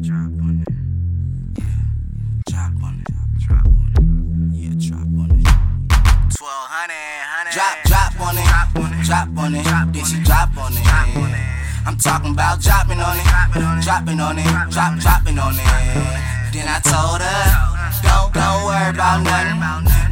Drop on it. Yeah. Drop on it. Drop on it. Yeah, drop on it. Twelve hundred, hundred. Drop, drop on it. Drop on it. Drop on it. Then she drop on it. Drop on it. I'm talking about dropping on it. Dropping on it. Drop, dropping on it. Then I told her, don't, don't worry about nothing.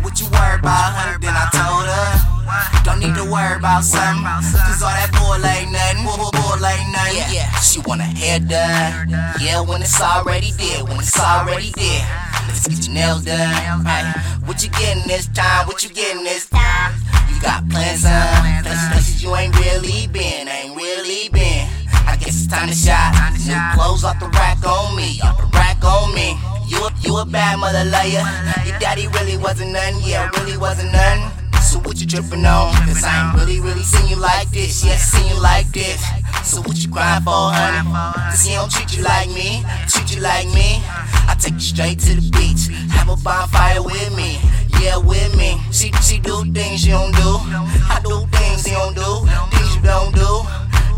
What you worry about, honey? Then I told her. Don't need to worry about something. Cause all that bull ain't nothing. Bull, bull ain't nothing. Yeah. She want her hair done. Yeah, when it's already there. When it's already there. Let's get your nails done. Hey, what you getting this time? What you getting this time? You got plans on places, places you ain't really been. Ain't really been. I guess it's time to shop. New clothes off the rack on me. Off the rack on me. You a, you a bad mother liar. Your daddy really wasn't none. Yeah, really wasn't none. So what you tripping on? Cause I ain't really, really seen you like this. Yeah, seen you like this. So what you crying for, honey? Cause he don't treat you like me, treat you like me. I take you straight to the beach, have a bonfire with me. Yeah, with me. She she do things you don't do. I do things you don't do, things you don't do.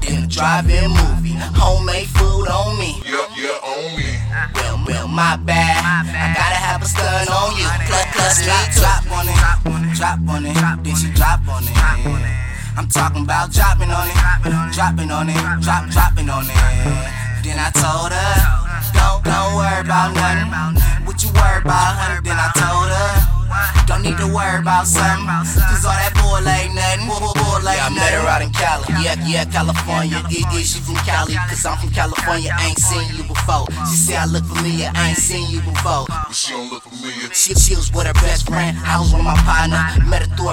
Then a drive-in movie, homemade food on me. Yeah, yeah, on me. Well, well, my bad. I gotta have a stun on you. Plus, plus me drop on it, drop on it, then she drop on it. I'm talking about dropping on it, dropping on it, drop, dropping on it. Then I told her, don't, don't worry about nothing. What you worry about, honey? Then I told her. Don't need to worry about something. Cause all that bull ain't nothing. Bull, bull, bull ain't yeah, I met her out in Cali. Yeah, yeah, California. Is, is she from Cali? Cause I'm from California. I ain't seen you before. She said I look familiar. I ain't seen you before. But she don't look familiar. She, she was with her best friend. I was with my partner. Met her through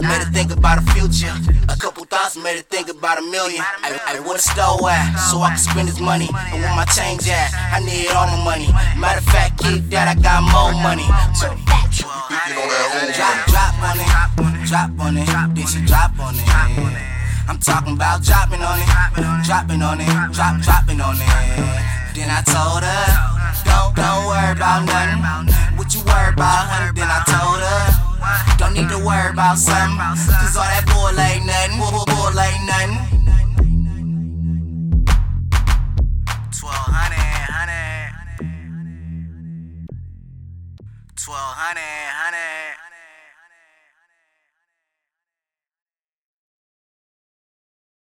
dollars made her think about her future. A couple thoughts made her think about a million. I, I where the store at so I could spend this money. And where my change at, I need all my money. Matter of fact, keep that. I got more money. So, Thinking on that old Drop, money. drop on it, drop on it, then she drop on it. I'm talking about dropping on it, dropping on it, drop, dropping on it. Then I told her, don't, don't worry about nothing. What you worry about, honey? Then I about something. Cause all that bull ain't nothing, bull, bull ain't nothing. 1200, honey. 1200,